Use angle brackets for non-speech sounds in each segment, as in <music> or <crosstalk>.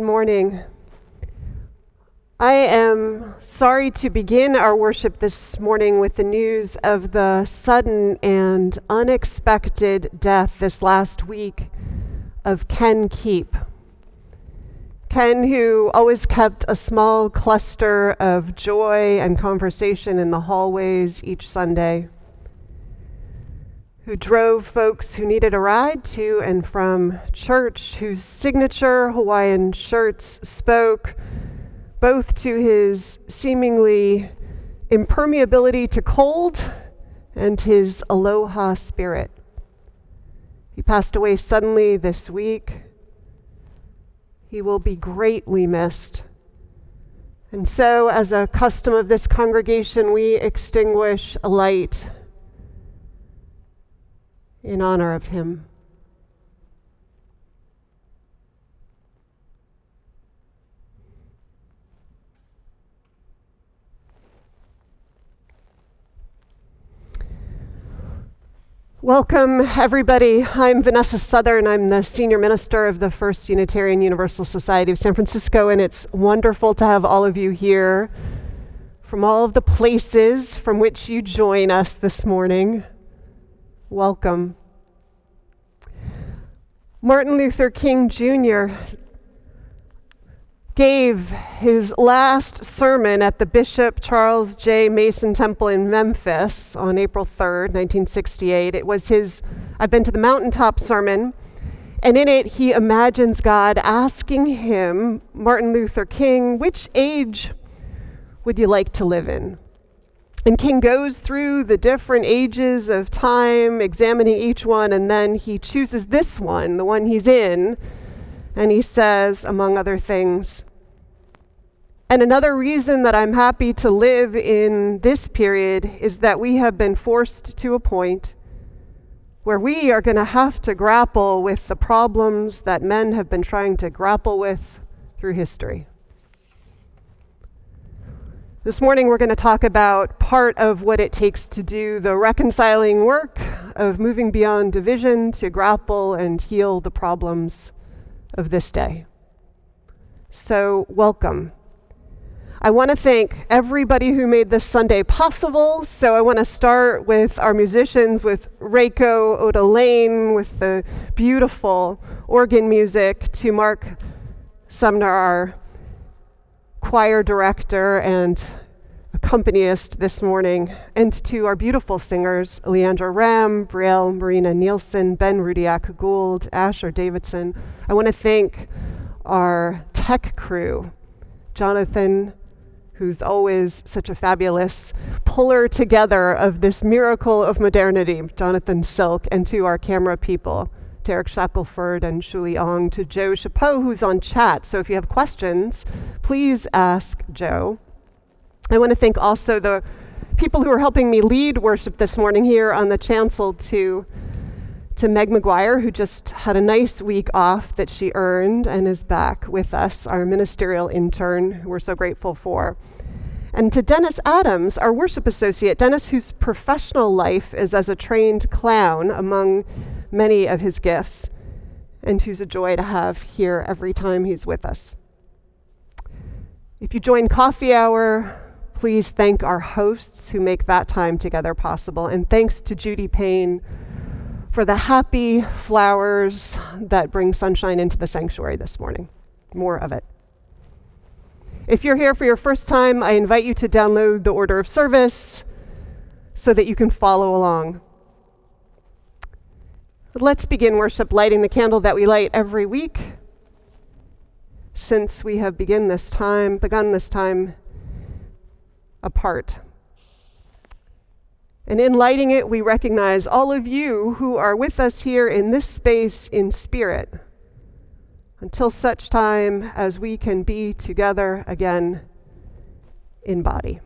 Good morning. I am sorry to begin our worship this morning with the news of the sudden and unexpected death this last week of Ken Keep. Ken, who always kept a small cluster of joy and conversation in the hallways each Sunday who drove folks who needed a ride to and from church, whose signature Hawaiian shirts spoke both to his seemingly impermeability to cold and his aloha spirit. He passed away suddenly this week. He will be greatly missed. And so, as a custom of this congregation, we extinguish a light in honor of him. Welcome, everybody. I'm Vanessa Southern. I'm the senior minister of the First Unitarian Universal Society of San Francisco, and it's wonderful to have all of you here from all of the places from which you join us this morning welcome. Martin Luther King Jr. gave his last sermon at the Bishop Charles J. Mason Temple in Memphis on April 3rd, 1968. It was his I've been to the mountaintop sermon, and in it he imagines God asking him, Martin Luther King, which age would you like to live in? And King goes through the different ages of time, examining each one, and then he chooses this one, the one he's in, and he says, among other things, and another reason that I'm happy to live in this period is that we have been forced to a point where we are going to have to grapple with the problems that men have been trying to grapple with through history. This morning, we're going to talk about part of what it takes to do the reconciling work of moving beyond division to grapple and heal the problems of this day. So, welcome. I want to thank everybody who made this Sunday possible. So, I want to start with our musicians, with Reiko Oda Lane, with the beautiful organ music, to Mark Sumner, our choir director and accompanist this morning, and to our beautiful singers, Leandra Ramm, Brielle Marina Nielsen, Ben Rudiak Gould, Asher Davidson. I want to thank our tech crew, Jonathan, who's always such a fabulous puller together of this miracle of modernity, Jonathan Silk, and to our camera people, Derek Shackelford and Shuli Ong, to Joe Chapeau, who's on chat. So if you have questions, please ask Joe. I want to thank also the people who are helping me lead worship this morning here on the chancel to to Meg McGuire, who just had a nice week off that she earned and is back with us, our ministerial intern, who we're so grateful for. And to Dennis Adams, our worship associate, Dennis, whose professional life is as a trained clown among many of his gifts, and who's a joy to have here every time he's with us. If you join coffee hour, please thank our hosts who make that time together possible. And thanks to Judy Payne for the happy flowers that bring sunshine into the sanctuary this morning. More of it. If you're here for your first time, I invite you to download the order of service so that you can follow along. Let's begin worship lighting the candle that we light every week since we have begun this time, begun this time apart. And in lighting it, we recognize all of you who are with us here in this space in spirit until such time as we can be together again in body.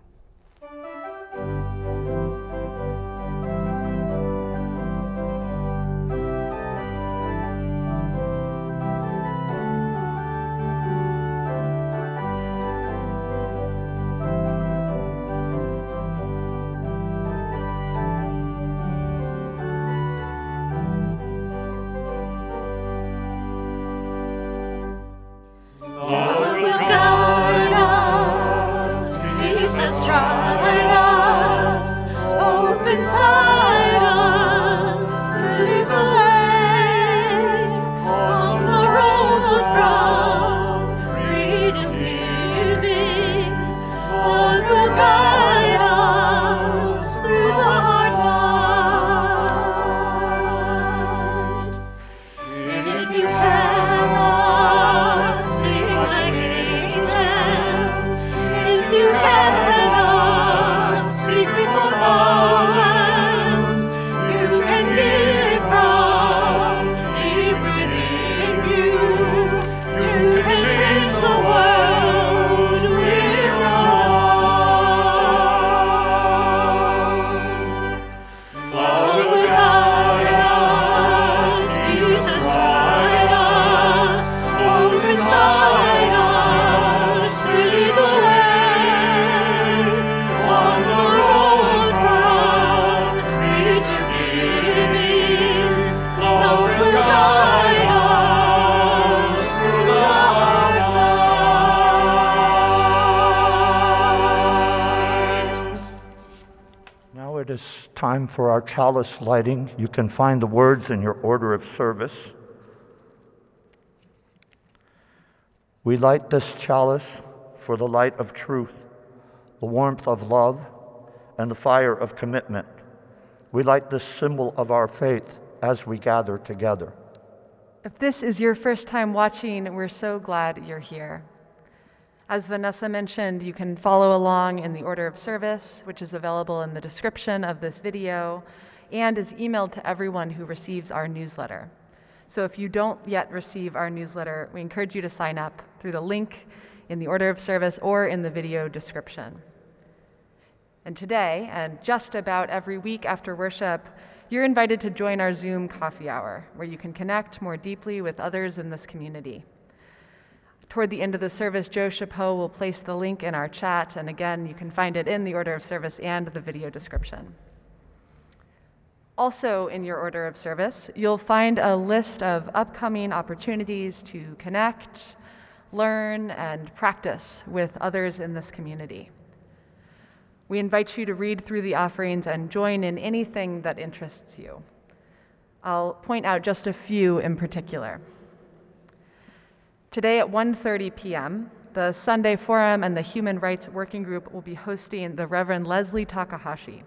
For our chalice lighting. You can find the words in your order of service. We light this chalice for the light of truth, the warmth of love, and the fire of commitment. We light this symbol of our faith as we gather together. If this is your first time watching, we're so glad you're here. As Vanessa mentioned, you can follow along in the order of service, which is available in the description of this video and is emailed to everyone who receives our newsletter. So if you don't yet receive our newsletter, we encourage you to sign up through the link in the order of service or in the video description. And today, and just about every week after worship, you're invited to join our Zoom coffee hour, where you can connect more deeply with others in this community. Toward the end of the service, Joe Chapeau will place the link in our chat, and again, you can find it in the order of service and the video description. Also, in your order of service, you'll find a list of upcoming opportunities to connect, learn, and practice with others in this community. We invite you to read through the offerings and join in anything that interests you. I'll point out just a few in particular. Today at 1:30 p.m., the Sunday Forum and the Human Rights Working Group will be hosting the Reverend Leslie Takahashi,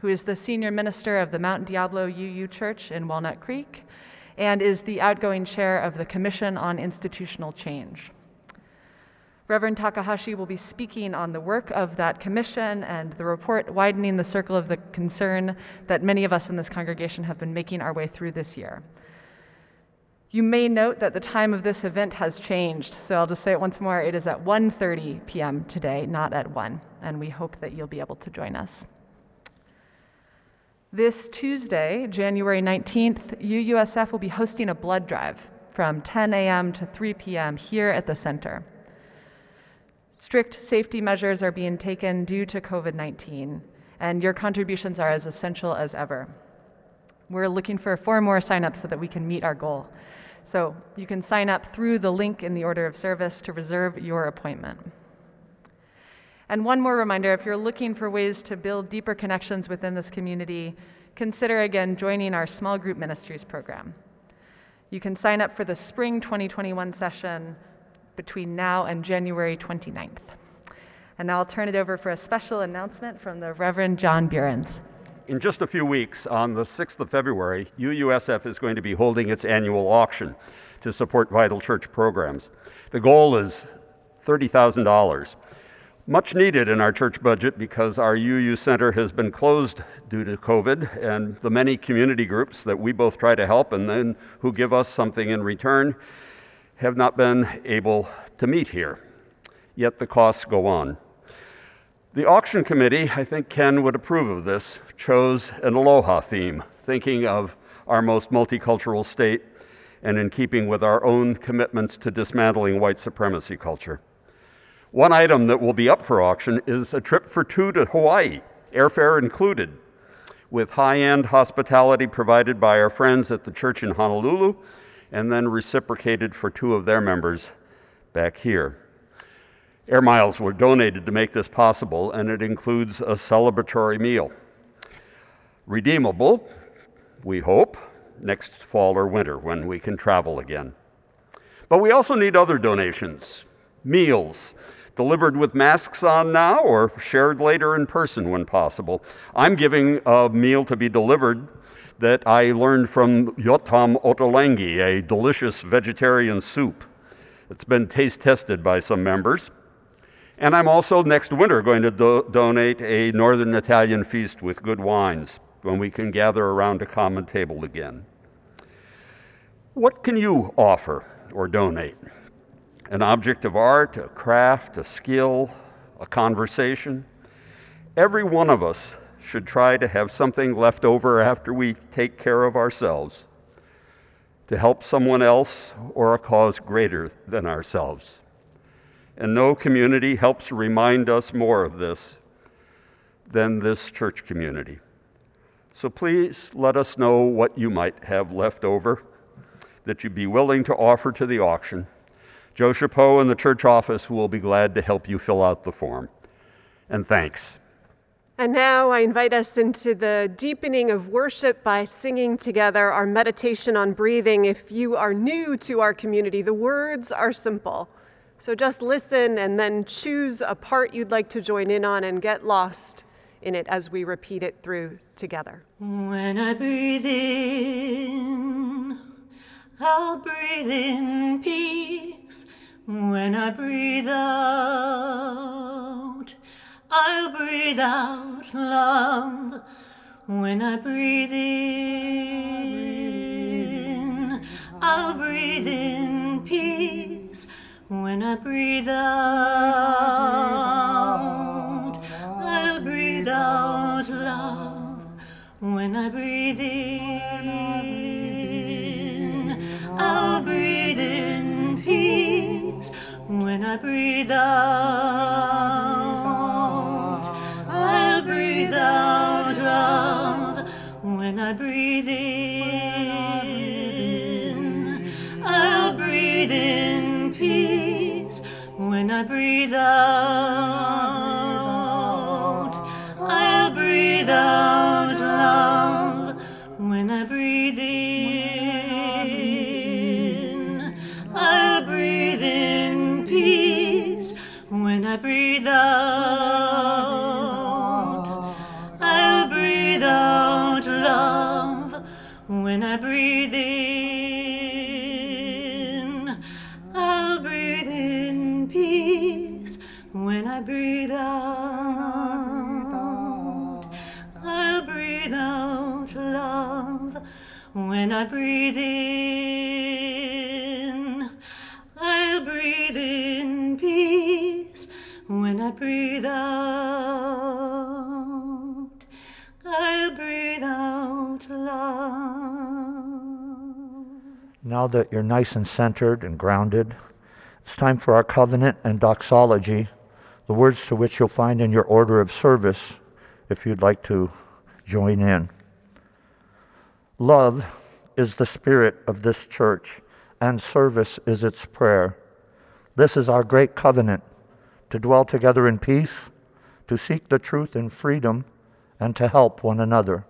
who is the senior minister of the Mount Diablo UU Church in Walnut Creek and is the outgoing chair of the Commission on Institutional Change. Reverend Takahashi will be speaking on the work of that commission and the report widening the circle of the concern that many of us in this congregation have been making our way through this year. You may note that the time of this event has changed, so I'll just say it once more. It is at 1:30 p.m. today, not at 1, and we hope that you'll be able to join us. This Tuesday, January 19th, UUSF will be hosting a blood drive from 10 a.m. to 3 p.m. here at the center. Strict safety measures are being taken due to COVID 19, and your contributions are as essential as ever. We're looking for four more signups so that we can meet our goal. So you can sign up through the link in the order of service to reserve your appointment. And one more reminder if you're looking for ways to build deeper connections within this community, consider again joining our small group ministries program. You can sign up for the spring 2021 session between now and January 29th. And now I'll turn it over for a special announcement from the Reverend John Buehrens in just a few weeks, on the 6th of February, UUSF is going to be holding its annual auction to support vital church programs. The goal is $30,000. Much needed in our church budget because our UU Center has been closed due to COVID, and the many community groups that we both try to help and then who give us something in return have not been able to meet here. Yet the costs go on. The auction committee, I think Ken would approve of this, chose an aloha theme, thinking of our most multicultural state and in keeping with our own commitments to dismantling white supremacy culture. One item that will be up for auction is a trip for two to Hawaii, airfare included, with high end hospitality provided by our friends at the church in Honolulu and then reciprocated for two of their members back here. Air miles were donated to make this possible, and it includes a celebratory meal. Redeemable, we hope, next fall or winter when we can travel again. But we also need other donations meals, delivered with masks on now or shared later in person when possible. I'm giving a meal to be delivered that I learned from Yotam Ottolenghi, a delicious vegetarian soup. It's been taste tested by some members. And I'm also next winter going to do- donate a Northern Italian feast with good wines when we can gather around a common table again. What can you offer or donate? An object of art, a craft, a skill, a conversation? Every one of us should try to have something left over after we take care of ourselves to help someone else or a cause greater than ourselves. And no community helps remind us more of this than this church community. So please let us know what you might have left over that you'd be willing to offer to the auction. Joe Chapeau in the church office will be glad to help you fill out the form. And thanks. And now I invite us into the deepening of worship by singing together our meditation on breathing. If you are new to our community, the words are simple. So just listen and then choose a part you'd like to join in on and get lost in it as we repeat it through together. When I breathe in, I'll breathe in peace. When I breathe out, I'll breathe out love. When I breathe in, I'll breathe in peace. When I breathe out, I'll breathe out love. When I breathe in, I'll breathe in peace. When I breathe out, I'll breathe out love. When I breathe in, breathe out, Now that you're nice and centered and grounded, it's time for our covenant and doxology, the words to which you'll find in your order of service if you'd like to join in. Love is the spirit of this church, and service is its prayer. This is our great covenant to dwell together in peace, to seek the truth in freedom, and to help one another.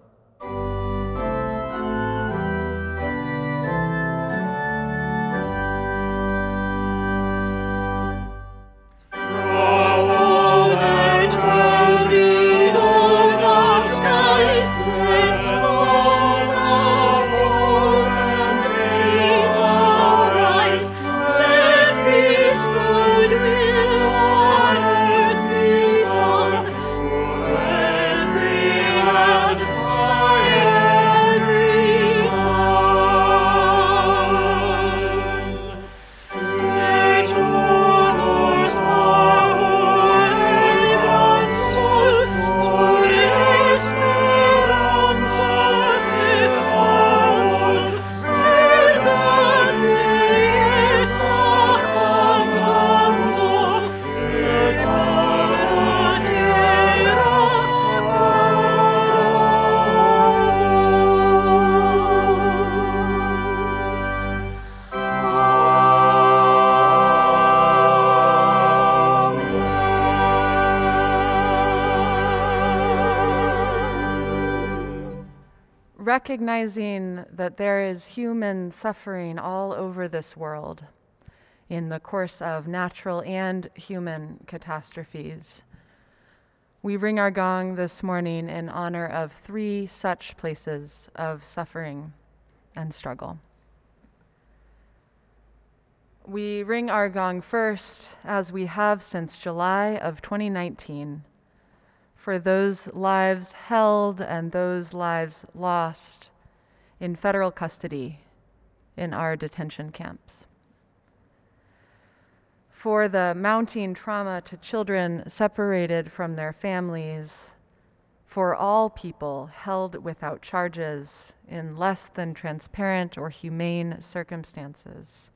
Recognizing that there is human suffering all over this world in the course of natural and human catastrophes. We ring our gong this morning in honor of three such places of suffering and struggle. We ring our gong first, as we have since July of 2019, for those lives held and those lives lost in federal custody in our detention camps. For the mounting trauma to children separated from their families, for all people held without charges in less than transparent or humane circumstances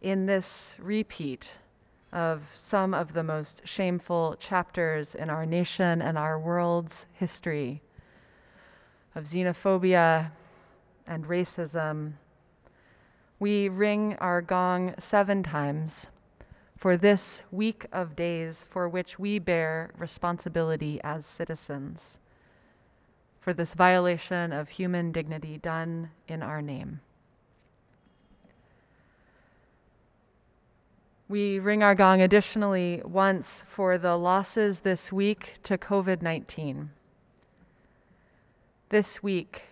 in this repeat of some of the most shameful chapters in our nation and our world's history of xenophobia and racism. We ring our gong seven times for this week of days for which we bear responsibility as citizens, for this violation of human dignity done in our name. We ring our gong additionally once for the losses this week to COVID 19. This week,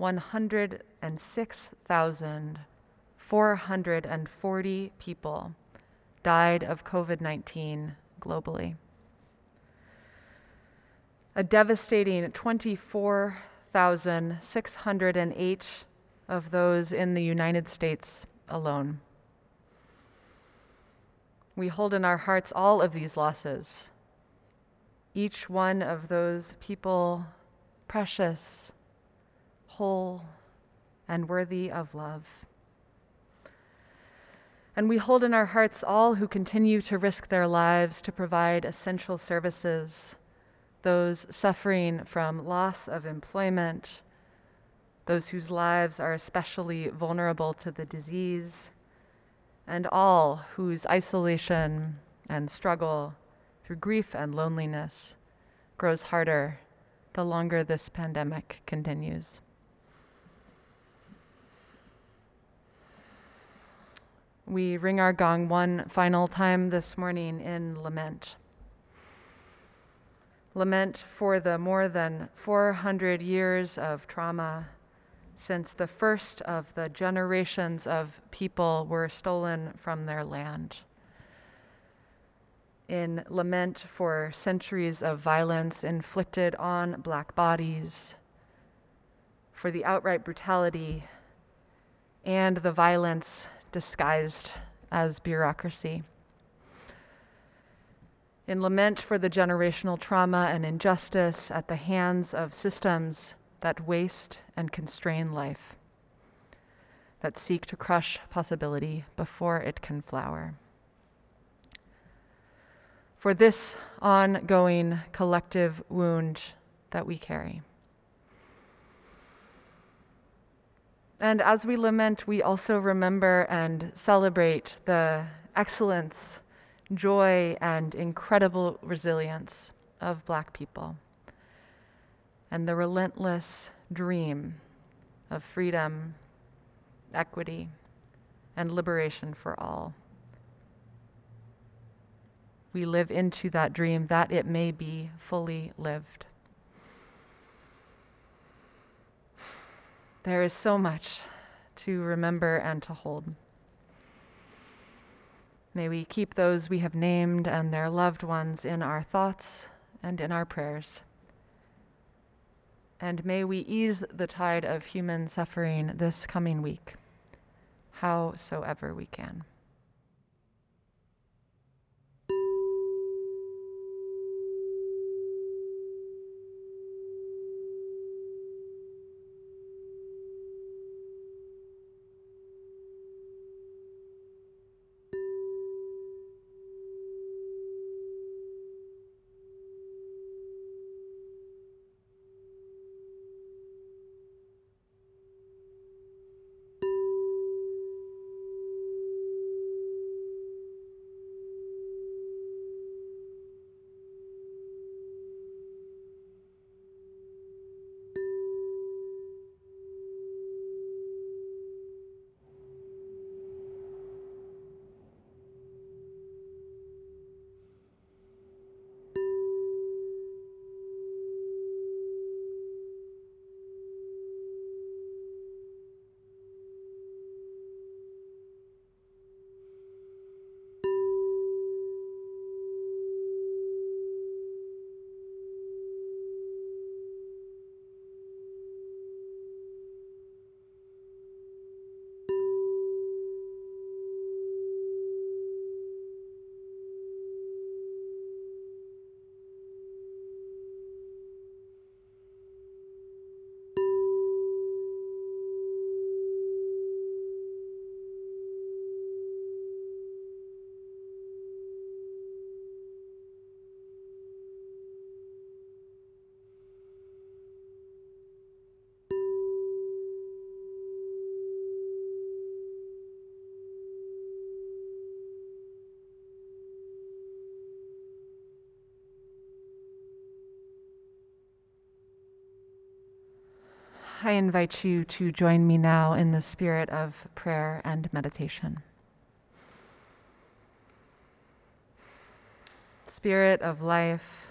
106,440 people died of COVID 19 globally. A devastating 24,608 of those in the United States alone. We hold in our hearts all of these losses, each one of those people precious, whole, and worthy of love. And we hold in our hearts all who continue to risk their lives to provide essential services, those suffering from loss of employment, those whose lives are especially vulnerable to the disease and all whose isolation and struggle through grief and loneliness grows harder the longer this pandemic continues. We ring our gong one final time this morning in lament. Lament for the more than 400 years of trauma since the first of the generations of people were stolen from their land. In lament for centuries of violence inflicted on black bodies, for the outright brutality and the violence disguised as bureaucracy. In lament for the generational trauma and injustice at the hands of systems that waste and constrain life, that seek to crush possibility before it can flower. For this ongoing collective wound that we carry. And as we lament, we also remember and celebrate the excellence, joy, and incredible resilience of Black people and the relentless dream of freedom, equity, and liberation for all. We live into that dream that it may be fully lived. There is so much to remember and to hold. May we keep those we have named and their loved ones in our thoughts and in our prayers and may we ease the tide of human suffering this coming week, howsoever we can. I invite you to join me now in the spirit of prayer and meditation. Spirit of life,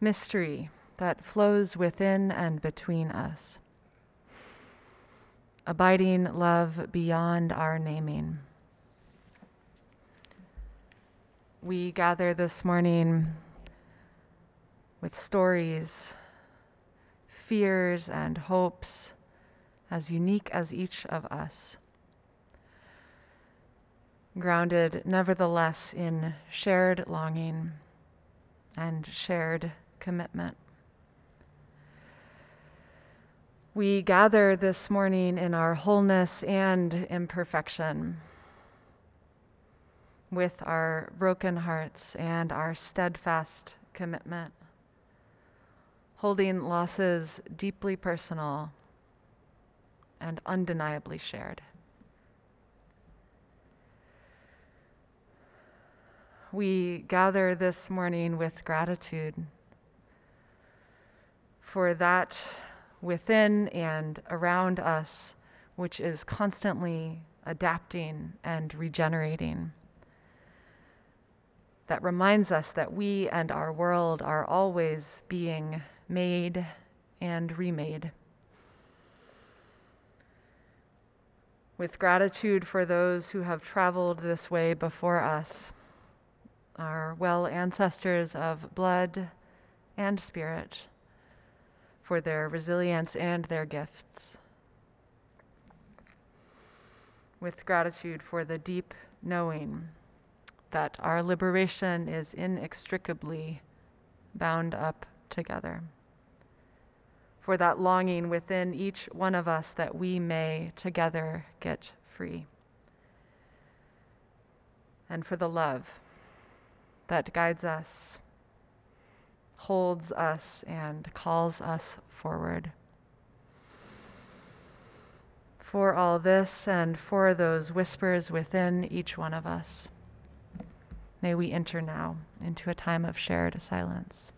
mystery that flows within and between us, abiding love beyond our naming. We gather this morning with stories fears and hopes, as unique as each of us. Grounded, nevertheless, in shared longing and shared commitment. We gather this morning in our wholeness and imperfection, with our broken hearts and our steadfast commitment holding losses deeply personal and undeniably shared. We gather this morning with gratitude for that within and around us which is constantly adapting and regenerating. That reminds us that we and our world are always being made and remade. With gratitude for those who have traveled this way before us, our well ancestors of blood and spirit, for their resilience and their gifts. With gratitude for the deep knowing that our liberation is inextricably bound up together for that longing within each one of us that we may together get free. And for the love that guides us, holds us, and calls us forward. For all this and for those whispers within each one of us, may we enter now into a time of shared silence.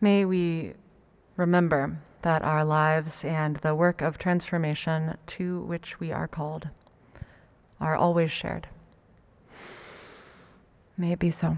May we remember that our lives and the work of transformation to which we are called are always shared. May it be so.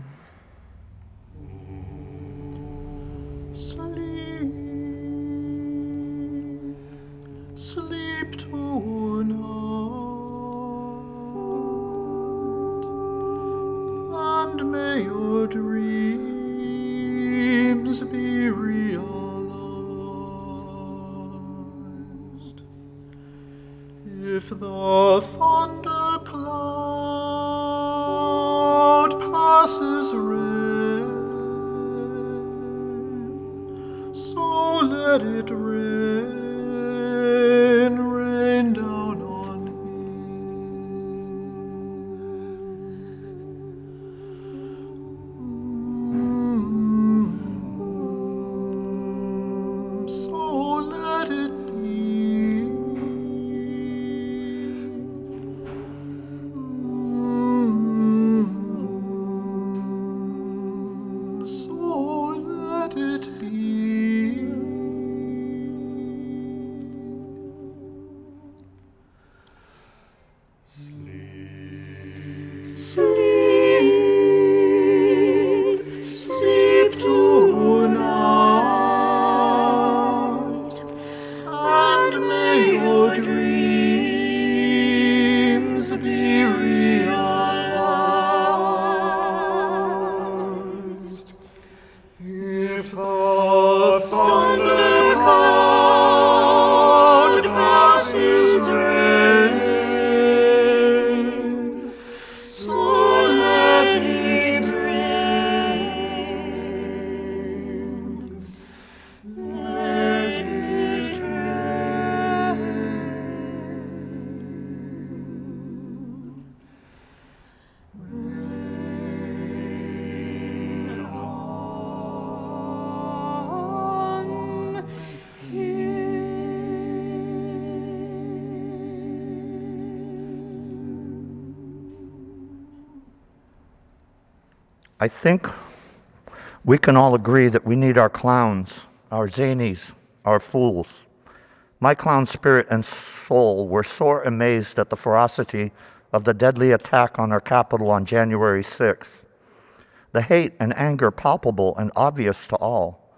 I think we can all agree that we need our clowns, our zanies, our fools. My clown spirit and soul were sore amazed at the ferocity of the deadly attack on our Capitol on January 6th. The hate and anger palpable and obvious to all.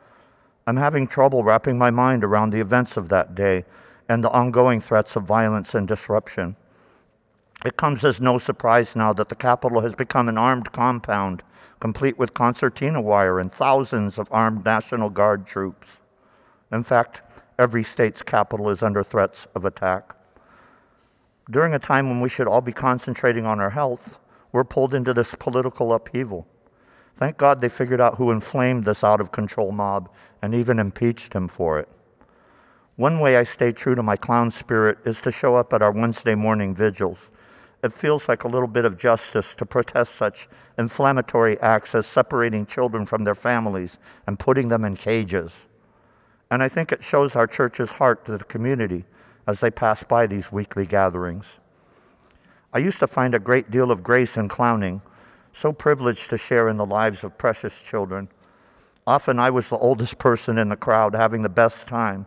I'm having trouble wrapping my mind around the events of that day and the ongoing threats of violence and disruption. It comes as no surprise now that the Capitol has become an armed compound, complete with concertina wire and thousands of armed National Guard troops. In fact, every state's capital is under threats of attack. During a time when we should all be concentrating on our health, we're pulled into this political upheaval. Thank God they figured out who inflamed this out of control mob and even impeached him for it. One way I stay true to my clown spirit is to show up at our Wednesday morning vigils. It feels like a little bit of justice to protest such inflammatory acts as separating children from their families and putting them in cages. And I think it shows our church's heart to the community as they pass by these weekly gatherings. I used to find a great deal of grace in clowning, so privileged to share in the lives of precious children. Often I was the oldest person in the crowd, having the best time.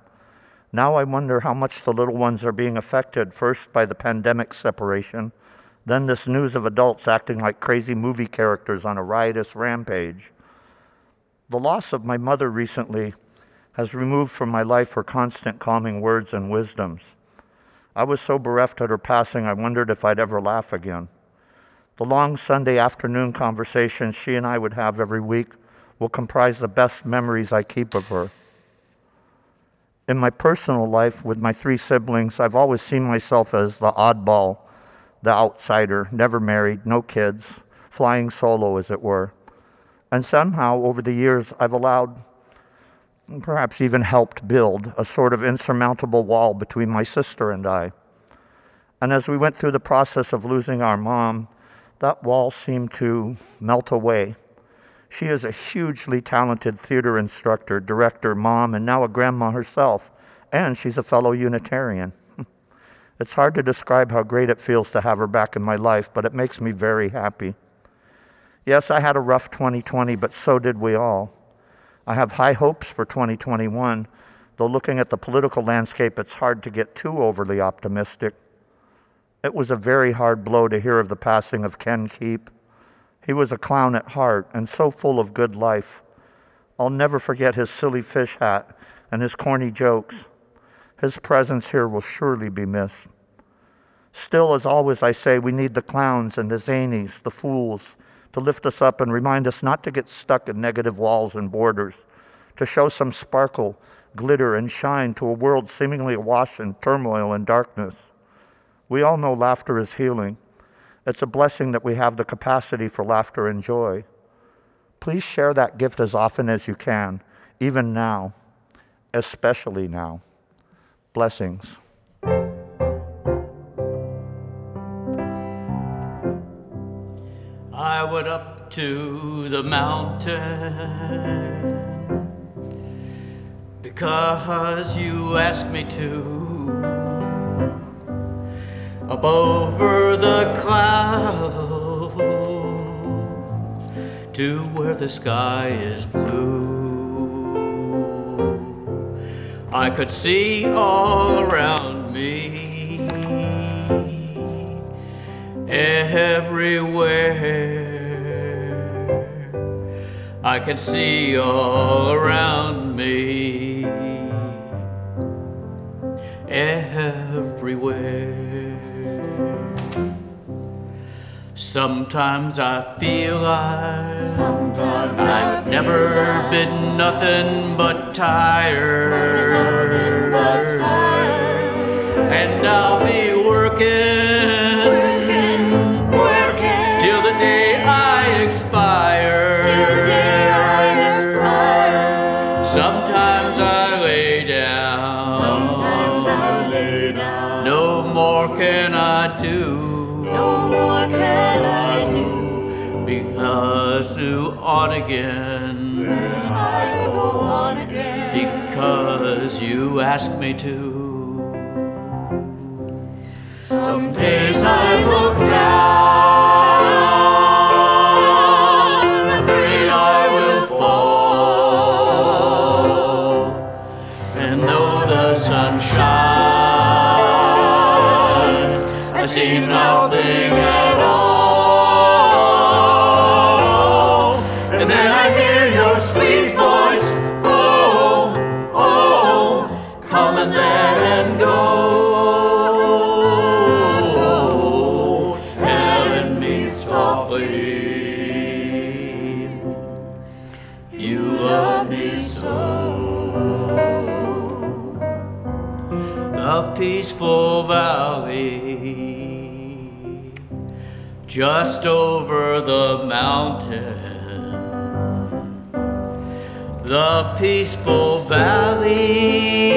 Now I wonder how much the little ones are being affected, first by the pandemic separation, then this news of adults acting like crazy movie characters on a riotous rampage. The loss of my mother recently has removed from my life her constant calming words and wisdoms. I was so bereft at her passing, I wondered if I'd ever laugh again. The long Sunday afternoon conversations she and I would have every week will comprise the best memories I keep of her. In my personal life with my three siblings, I've always seen myself as the oddball, the outsider, never married, no kids, flying solo, as it were. And somehow, over the years, I've allowed, perhaps even helped build, a sort of insurmountable wall between my sister and I. And as we went through the process of losing our mom, that wall seemed to melt away. She is a hugely talented theater instructor, director, mom, and now a grandma herself. And she's a fellow Unitarian. It's hard to describe how great it feels to have her back in my life, but it makes me very happy. Yes, I had a rough 2020, but so did we all. I have high hopes for 2021, though looking at the political landscape, it's hard to get too overly optimistic. It was a very hard blow to hear of the passing of Ken Keep. He was a clown at heart and so full of good life. I'll never forget his silly fish hat and his corny jokes. His presence here will surely be missed. Still, as always, I say we need the clowns and the zanies, the fools, to lift us up and remind us not to get stuck in negative walls and borders, to show some sparkle, glitter, and shine to a world seemingly awash in turmoil and darkness. We all know laughter is healing. It's a blessing that we have the capacity for laughter and joy. Please share that gift as often as you can, even now. especially now. Blessings. I went up to the mountain because you asked me to. Up over the clouds to where the sky is blue. I could see all around me everywhere. I could see all around me, everywhere. Sometimes I feel like Sometimes I I've feel never like been nothing but tired. but tired. And I'll be working, Working, working till the day I expire. till the day I expire. Sometimes I lay down. Sometimes I lay down. No more can I do. No more can I do. Because to on again. Because you asked me to. Some days I look down, just over the mountain. The peaceful valley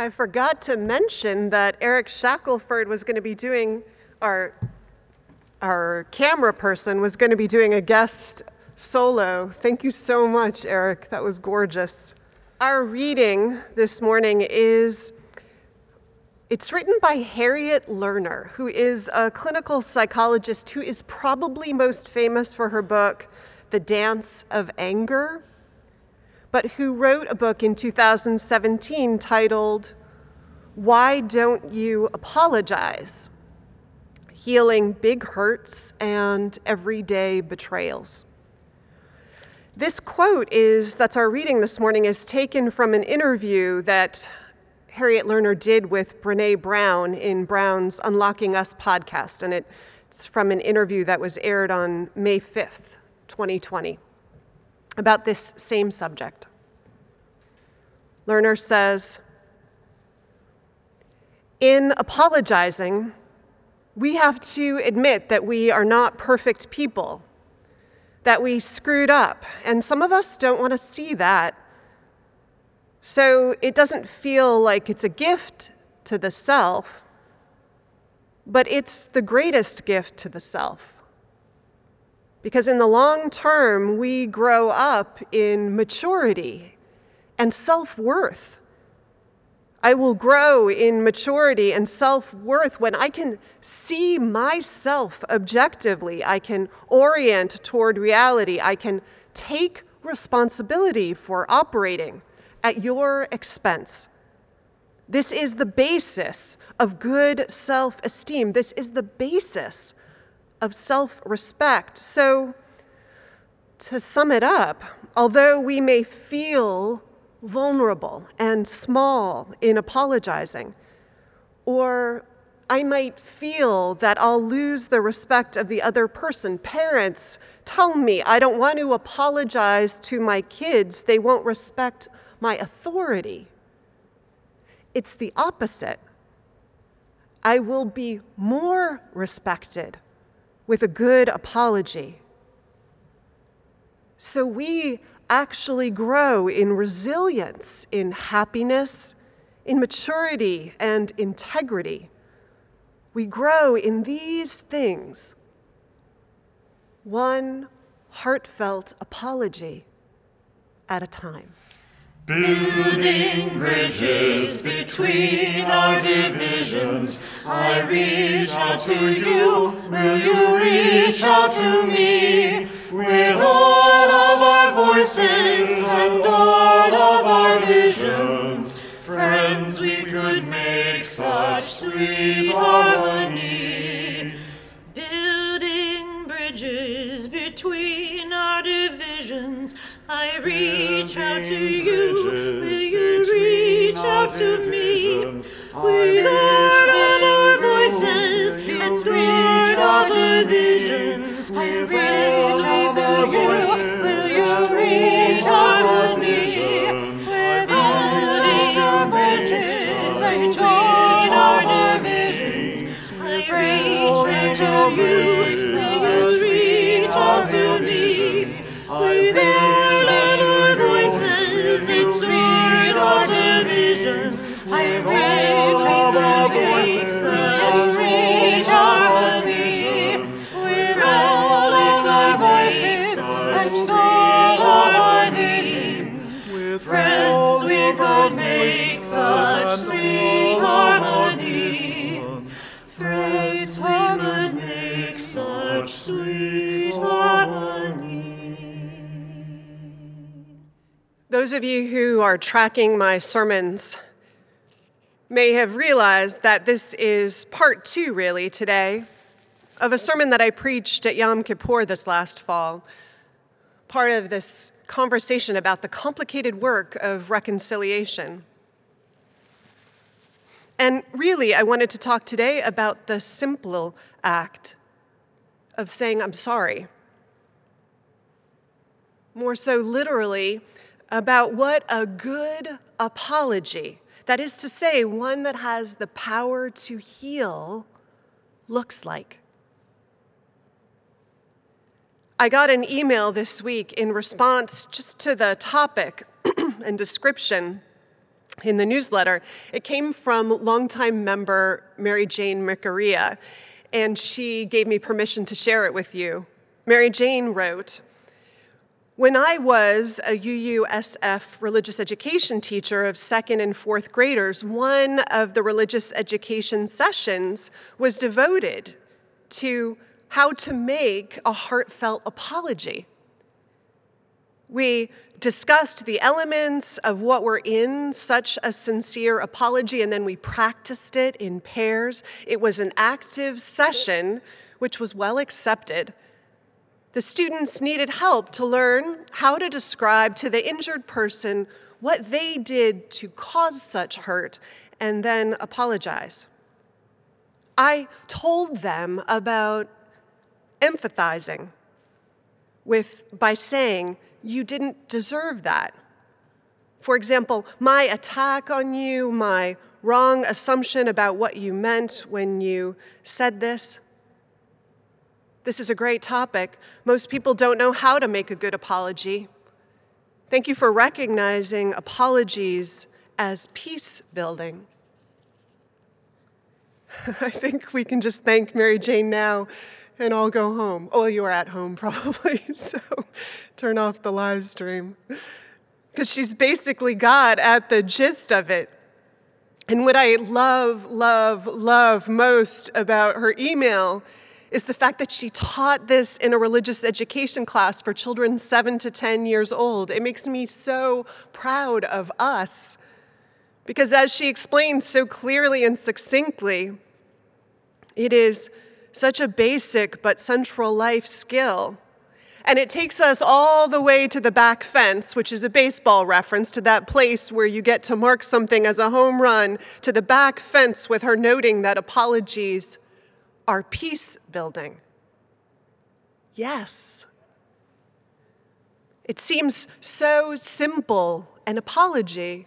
I forgot to mention that Eric Shackelford was going to be doing, our, our camera person was going to be doing a guest solo. Thank you so much, Eric. That was gorgeous. Our reading this morning is it's written by Harriet Lerner, who is a clinical psychologist who is probably most famous for her book, The Dance of Anger but who wrote a book in 2017 titled Why Don't You Apologize? Healing Big Hurts and Everyday Betrayals. This quote is that's our reading this morning is taken from an interview that Harriet Lerner did with Brene Brown in Brown's Unlocking Us podcast, and it's from an interview that was aired on May 5th, 2020 about this same subject. Lerner says In apologizing, we have to admit that we are not perfect people, that we screwed up, and some of us don't want to see that. So it doesn't feel like it's a gift to the self. but it's the greatest gift to the self. Because in the long term, we grow up in maturity and self worth. I will grow in maturity and self worth when I can see myself objectively. I can orient toward reality. I can take responsibility for operating at your expense. This is the basis of good self esteem. This is the basis of self respect. So, to sum it up, although we may feel vulnerable and small in apologizing, or I might feel that I'll lose the respect of the other person. Parents tell me I don't want to apologize to my kids, they won't respect my authority. It's the opposite. I will be more respected with a good apology. So we actually grow in resilience, in happiness, in maturity, and integrity. We grow in these things. One heartfelt apology at a time. Building bridges between our divisions, I reach out to you, will you reach out to me? With all of our voices and all of our visions, friends, we could make such sweet harmony. Building bridges between our divisions, I reach out to you. Will you reach out to me? All of our voices and of our visions, I reach out to you. Will you reach out to me? With of our voices and all of our visions, I reach out to you. Visions, I reach out to you. Just reach out to. With all of our voices and all of our visions, friends, we could make such sweet harmony. Friends, we could make such sweet harmony. Those of you who are tracking my sermons may have realized that this is part two, really, today, of a sermon that I preached at Yom Kippur this last fall. Part of this conversation about the complicated work of reconciliation. And really, I wanted to talk today about the simple act of saying, I'm sorry. More so, literally, about what a good apology, that is to say, one that has the power to heal, looks like. I got an email this week in response just to the topic <clears throat> and description in the newsletter. It came from longtime member Mary Jane Mikaria, and she gave me permission to share it with you. Mary Jane wrote, when I was a UUSF religious education teacher of second and fourth graders, one of the religious education sessions was devoted to how to make a heartfelt apology. We discussed the elements of what were in such a sincere apology, and then we practiced it in pairs. It was an active session, which was well accepted. The students needed help to learn how to describe to the injured person what they did to cause such hurt and then apologize. I told them about empathizing with by saying you didn't deserve that. For example, my attack on you, my wrong assumption about what you meant when you said this. This is a great topic. Most people don't know how to make a good apology. Thank you for recognizing apologies as peace building. <laughs> I think we can just thank Mary Jane now and all go home. Oh, you are at home <laughs> probably, so turn off the live stream. Because she's basically God at the gist of it. And what I love, love, love most about her email is the fact that she taught this in a religious education class for children 7 to 10 years old. It makes me so proud of us because, as she explained so clearly and succinctly, it is such a basic but central life skill. And it takes us all the way to the back fence, which is a baseball reference to that place where you get to mark something as a home run, to the back fence with her noting that apologies are peace building. Yes. It seems so simple, an apology,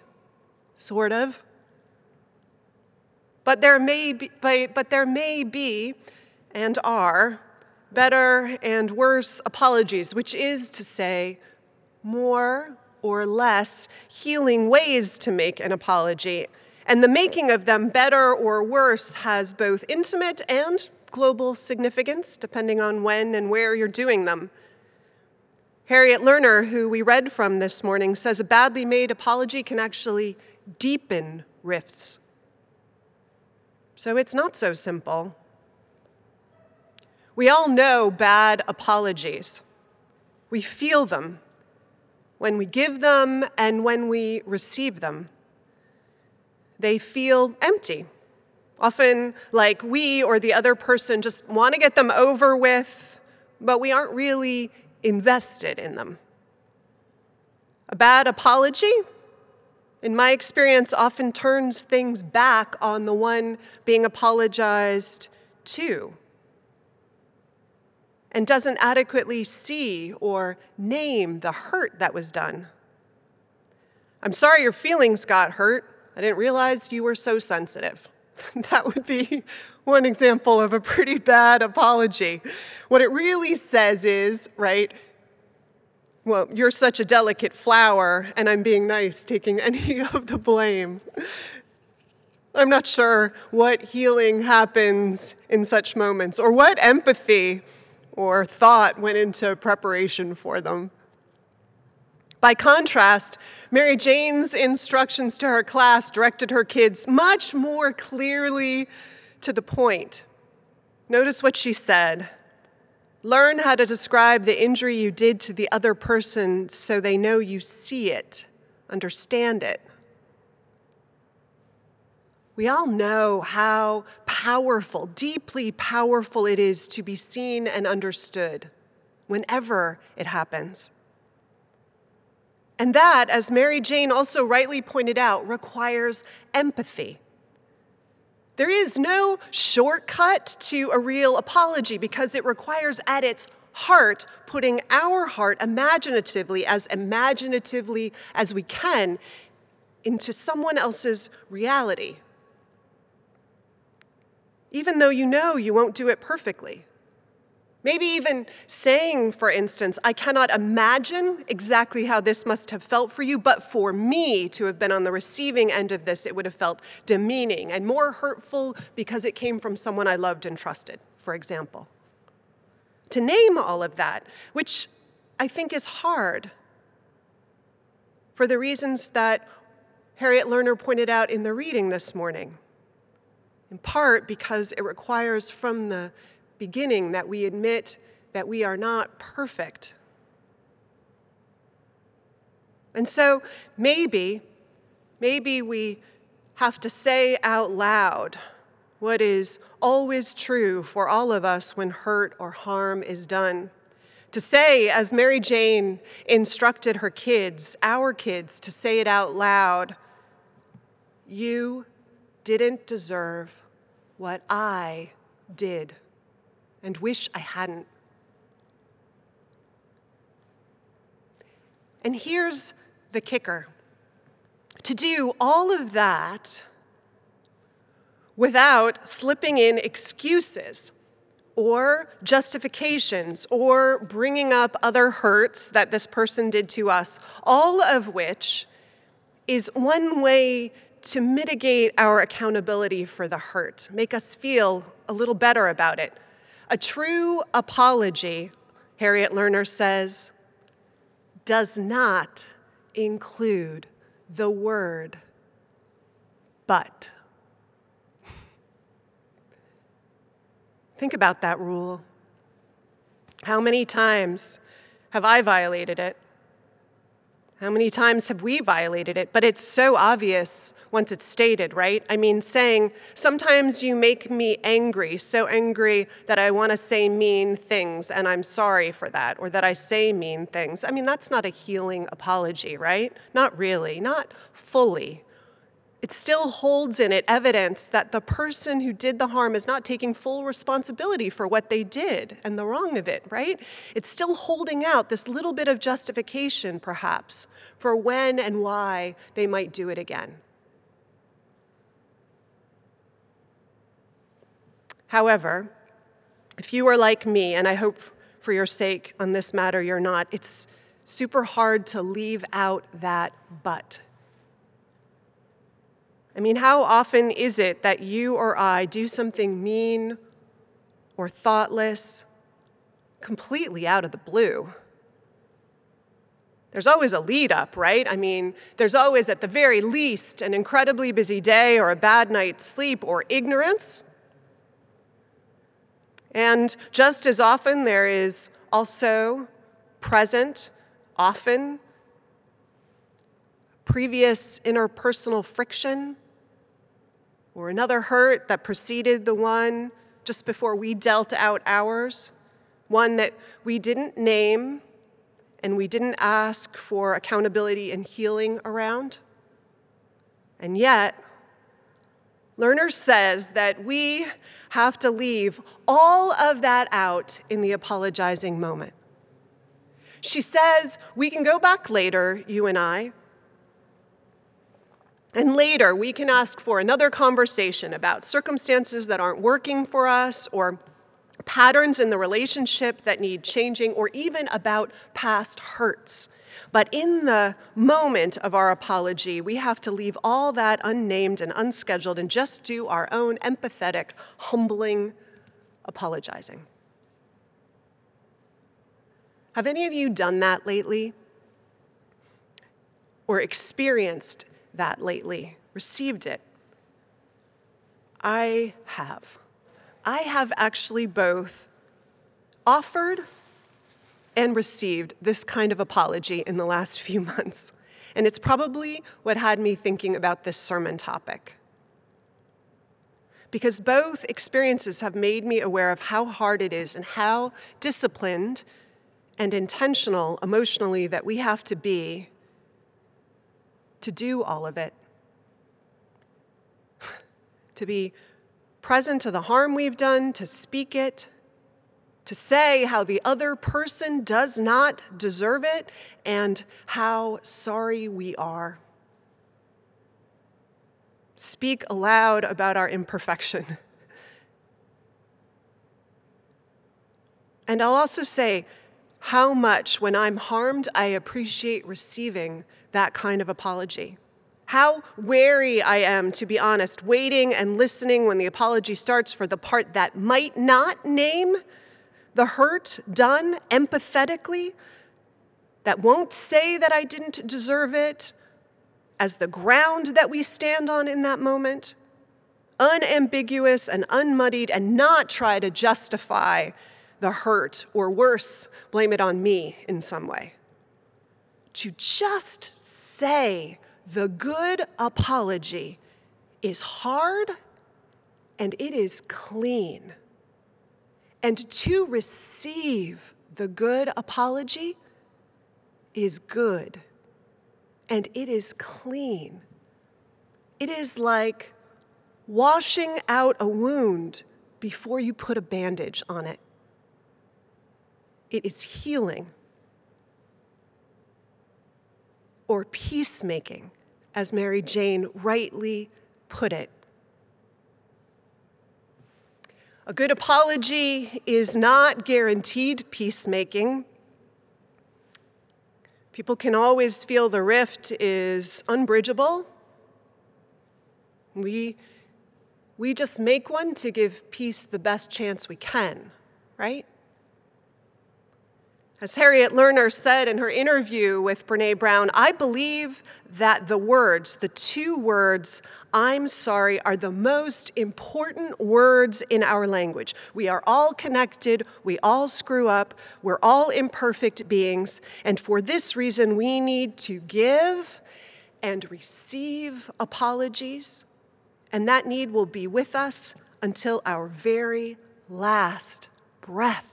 sort of. But there may be, but there may be and are better and worse apologies, which is to say, more or less healing ways to make an apology. And the making of them better or worse has both intimate and global significance, depending on when and where you're doing them. Harriet Lerner, who we read from this morning, says a badly made apology can actually deepen rifts. So it's not so simple. We all know bad apologies. We feel them when we give them and when we receive them. They feel empty, often like we or the other person just want to get them over with, but we aren't really invested in them. A bad apology, in my experience, often turns things back on the one being apologized to and doesn't adequately see or name the hurt that was done. I'm sorry your feelings got hurt. I didn't realize you were so sensitive. <laughs> that would be one example of a pretty bad apology. What it really says is, right, well, you're such a delicate flower, and I'm being nice, taking <laughs> any of the blame. I'm not sure what healing happens in such moments or what empathy or thought went into preparation for them. By contrast, Mary Jane's instructions to her class directed her kids much more clearly to the point. Notice what she said Learn how to describe the injury you did to the other person so they know you see it, understand it. We all know how powerful, deeply powerful it is to be seen and understood whenever it happens. And that, as Mary Jane also rightly pointed out, requires empathy. There is no shortcut to a real apology because it requires at its heart putting our heart imaginatively, as imaginatively as we can, into someone else's reality even though you know you won't do it perfectly. Maybe even saying, for instance, I cannot imagine exactly how this must have felt for you, but for me to have been on the receiving end of this, it would have felt demeaning and more hurtful because it came from someone I loved and trusted, for example. To name all of that, which I think is hard for the reasons that Harriet Lerner pointed out in the reading this morning in part because it requires from the beginning that we admit that we are not perfect. And so maybe, maybe we have to say out loud what is always true for all of us when hurt or harm is done. To say, as Mary Jane instructed her kids, our kids, to say it out loud, you didn't deserve what I did and wish I hadn't. And here's the kicker to do all of that without slipping in excuses or justifications or bringing up other hurts that this person did to us, all of which is one way to mitigate our accountability for the hurt, make us feel a little better about it. A true apology, Harriet Lerner says, does not include the word but. Think about that rule. How many times have I violated it? How many times have we violated it? But it's so obvious once it's stated, right? I mean, saying, sometimes you make me angry, so angry that I want to say mean things, and I'm sorry for that, or that I say mean things. I mean, that's not a healing apology, right? Not really, not fully it still holds in it evidence that the person who did the harm is not taking full responsibility for what they did and the wrong of it, right? It's still holding out this little bit of justification, perhaps, for when and why they might do it again. However, if you are like me, and I hope for your sake on this matter you're not, it's super hard to leave out that but. I mean, how often is it that you or I do something mean or thoughtless completely out of the blue? There's always a lead up, right? I mean, there's always, at the very least, an incredibly busy day or a bad night's sleep or ignorance. And just as often, there is also present, often, previous interpersonal friction or another hurt that preceded the one just before we dealt out ours, one that we didn't name and we didn't ask for accountability and healing around. And yet, Lerner says that we have to leave all of that out in the apologizing moment. She says we can go back later, you and I, and later, we can ask for another conversation about circumstances that aren't working for us, or patterns in the relationship that need changing, or even about past hurts. But in the moment of our apology, we have to leave all that unnamed and unscheduled and just do our own empathetic, humbling apologizing. Have any of you done that lately? Or experienced that lately, received it. I have. I have actually both offered and received this kind of apology in the last few <laughs> months. And it's probably what had me thinking about this sermon topic. Because both experiences have made me aware of how hard it is and how disciplined and intentional emotionally that we have to be to do all of it. <laughs> to be present to the harm we've done, to speak it, to say how the other person does not deserve it, and how sorry we are. Speak aloud about our imperfection. And I'll also say how much, when I'm harmed, I appreciate receiving that kind of apology. How wary I am, to be honest, waiting and listening when the apology starts for the part that might not name the hurt done empathetically, that won't say that I didn't deserve it as the ground that we stand on in that moment, unambiguous and unmuddied, and not try to justify the hurt or worse, blame it on me in some way. To just say the good apology is hard and it is clean. And to receive the good apology is good and it is clean. It is like washing out a wound before you put a bandage on it. It is healing or peacemaking, as Mary Jane rightly put it. A good apology is not guaranteed peacemaking. People can always feel the rift is unbridgeable. We, we just make one to give peace the best chance we can, right? As Harriet Lerner said in her interview with Brene Brown, I believe that the words, the two words, I'm sorry, are the most important words in our language. We are all connected, we all screw up, we're all imperfect beings, and for this reason, we need to give and receive apologies, and that need will be with us until our very last breath.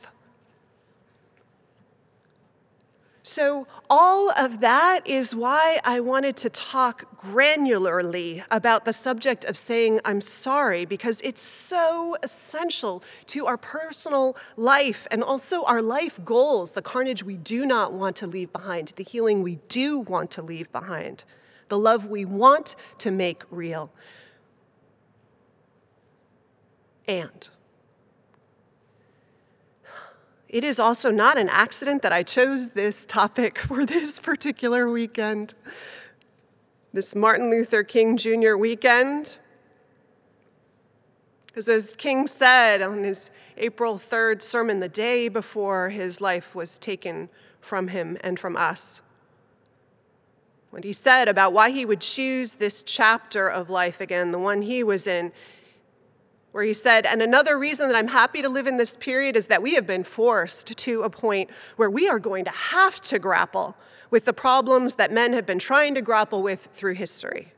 So, all of that is why I wanted to talk granularly about the subject of saying I'm sorry, because it's so essential to our personal life and also our life goals, the carnage we do not want to leave behind, the healing we do want to leave behind, the love we want to make real. And it is also not an accident that I chose this topic <laughs> for this particular weekend, this Martin Luther King Jr. weekend. Because as King said on his April 3rd sermon, the day before his life was taken from him and from us, what he said about why he would choose this chapter of life again, the one he was in, where he said, And another reason that I'm happy to live in this period is that we have been forced to a point where we are going to have to grapple with the problems that men have been trying to grapple with through history.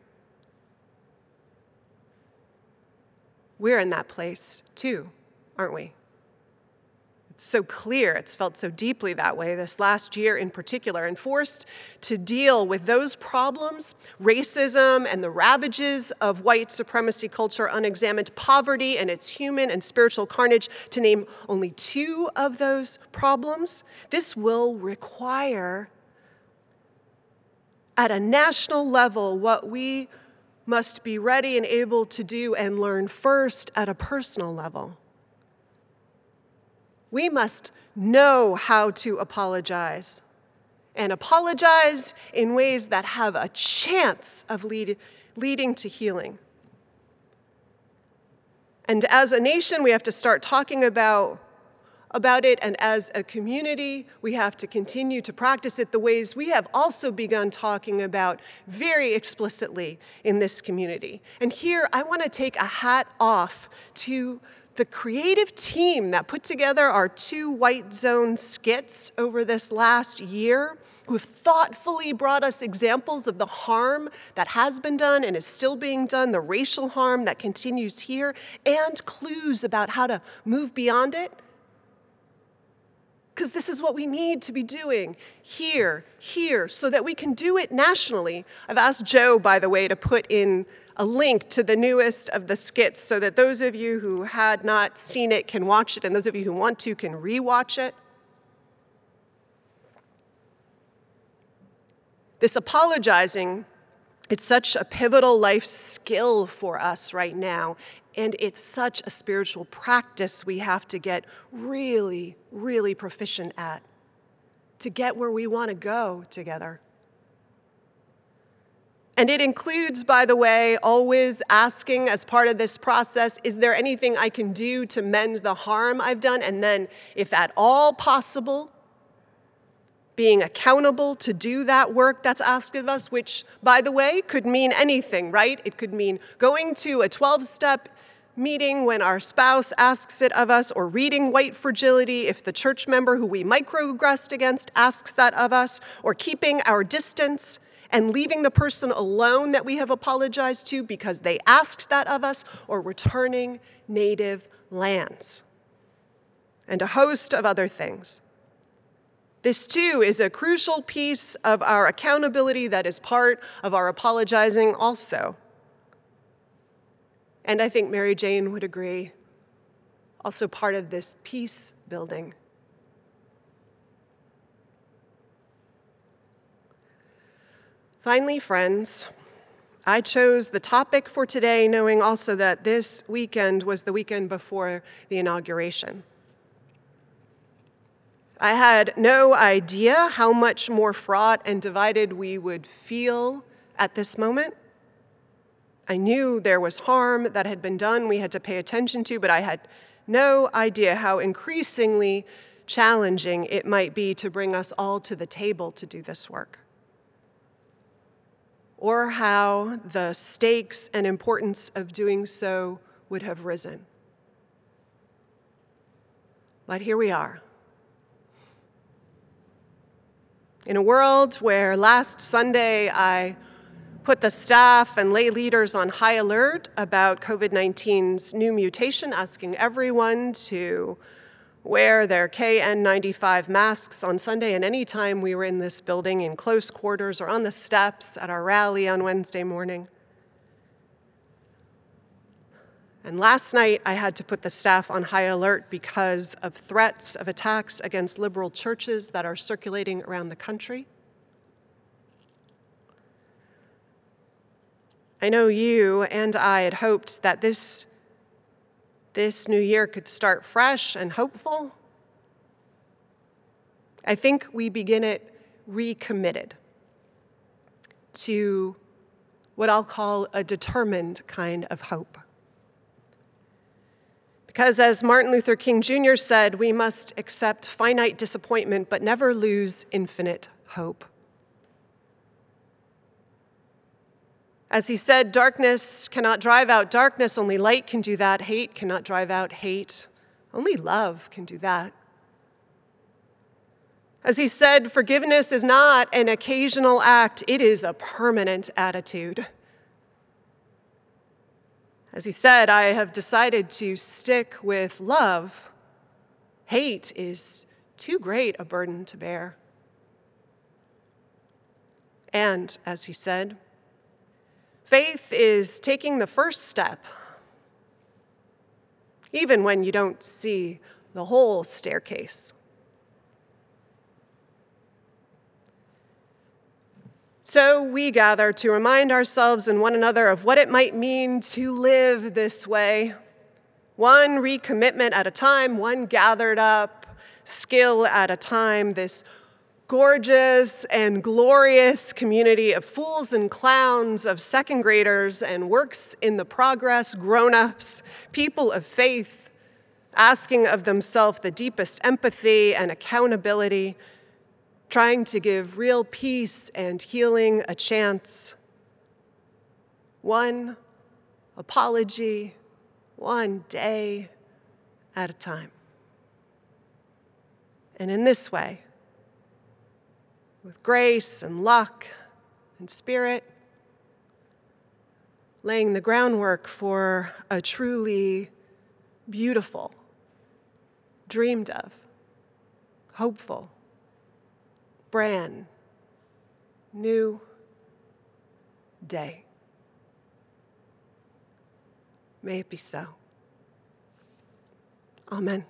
We're in that place too, aren't we? So clear. It's felt so deeply that way this last year in particular, and forced to deal with those problems racism and the ravages of white supremacy culture, unexamined poverty and its human and spiritual carnage, to name only two of those problems. This will require, at a national level, what we must be ready and able to do and learn first at a personal level. We must know how to apologize and apologize in ways that have a chance of lead, leading to healing. And as a nation, we have to start talking about, about it, and as a community, we have to continue to practice it the ways we have also begun talking about very explicitly in this community. And here, I want to take a hat off to the creative team that put together our two White Zone skits over this last year, who have thoughtfully brought us examples of the harm that has been done and is still being done, the racial harm that continues here, and clues about how to move beyond it. Because this is what we need to be doing here, here, so that we can do it nationally. I've asked Joe, by the way, to put in a link to the newest of the skits so that those of you who had not seen it can watch it, and those of you who want to can rewatch it. This apologizing, it's such a pivotal life skill for us right now, and it's such a spiritual practice we have to get really, really proficient at to get where we want to go together. And it includes, by the way, always asking as part of this process, is there anything I can do to mend the harm I've done? And then, if at all possible, being accountable to do that work that's asked of us, which, by the way, could mean anything, right? It could mean going to a 12 step meeting when our spouse asks it of us, or reading white fragility if the church member who we microaggressed against asks that of us, or keeping our distance and leaving the person alone that we have apologized to because they asked that of us, or returning native lands, and a host of other things. This too is a crucial piece of our accountability that is part of our apologizing also. And I think Mary Jane would agree, also part of this peace building. Finally, friends, I chose the topic for today knowing also that this weekend was the weekend before the inauguration. I had no idea how much more fraught and divided we would feel at this moment. I knew there was harm that had been done we had to pay attention to, but I had no idea how increasingly challenging it might be to bring us all to the table to do this work. Or how the stakes and importance of doing so would have risen. But here we are. In a world where last Sunday I put the staff and lay leaders on high alert about COVID 19's new mutation, asking everyone to wear their KN95 masks on Sunday and any time we were in this building in close quarters or on the steps at our rally on Wednesday morning. And last night, I had to put the staff on high alert because of threats of attacks against liberal churches that are circulating around the country. I know you and I had hoped that this, this new year could start fresh and hopeful. I think we begin it recommitted to what I'll call a determined kind of hope. Because, as Martin Luther King Jr. said, we must accept finite disappointment but never lose infinite hope. As he said, darkness cannot drive out darkness, only light can do that. Hate cannot drive out hate, only love can do that. As he said, forgiveness is not an occasional act, it is a permanent attitude. As he said, I have decided to stick with love. Hate is too great a burden to bear. And, as he said, faith is taking the first step, even when you don't see the whole staircase. So we gather to remind ourselves and one another of what it might mean to live this way. One recommitment at a time, one gathered up skill at a time, this gorgeous and glorious community of fools and clowns, of second graders and works in the progress grown ups, people of faith, asking of themselves the deepest empathy and accountability trying to give real peace and healing a chance. One apology, one day at a time. And in this way, with grace and luck and spirit, laying the groundwork for a truly beautiful, dreamed of, hopeful, brand new day. May it be so. Amen.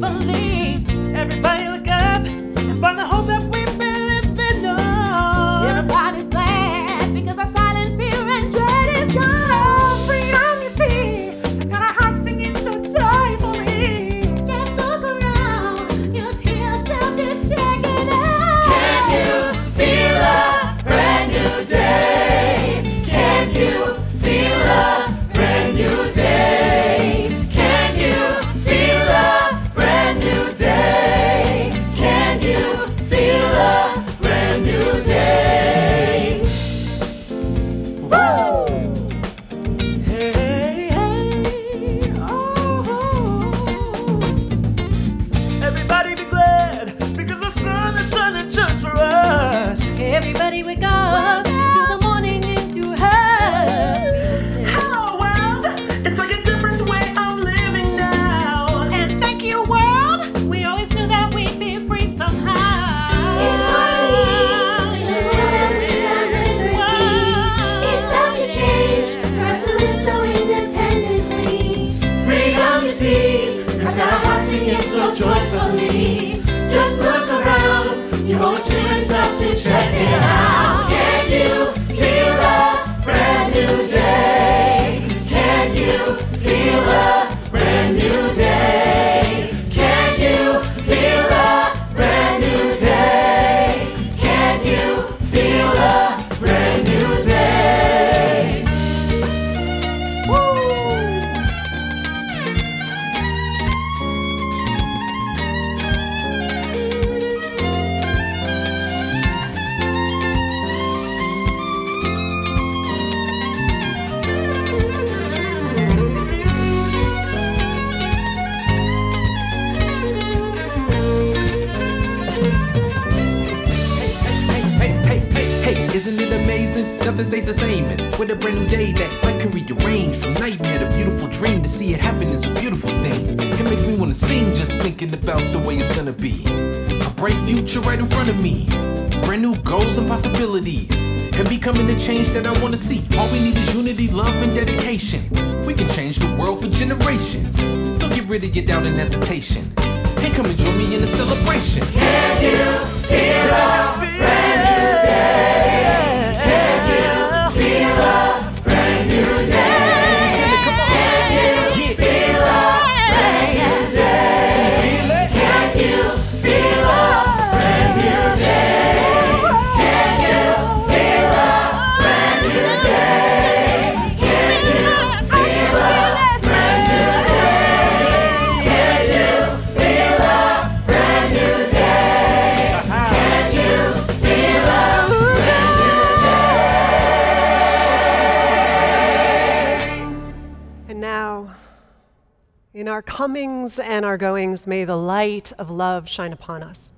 believe. our comings and our goings, may the light of love shine upon us.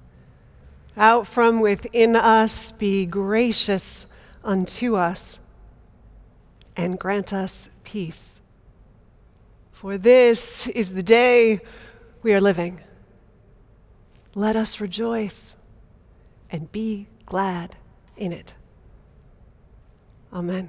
Out from within us, be gracious unto us and grant us peace. For this is the day we are living. Let us rejoice and be glad in it. Amen.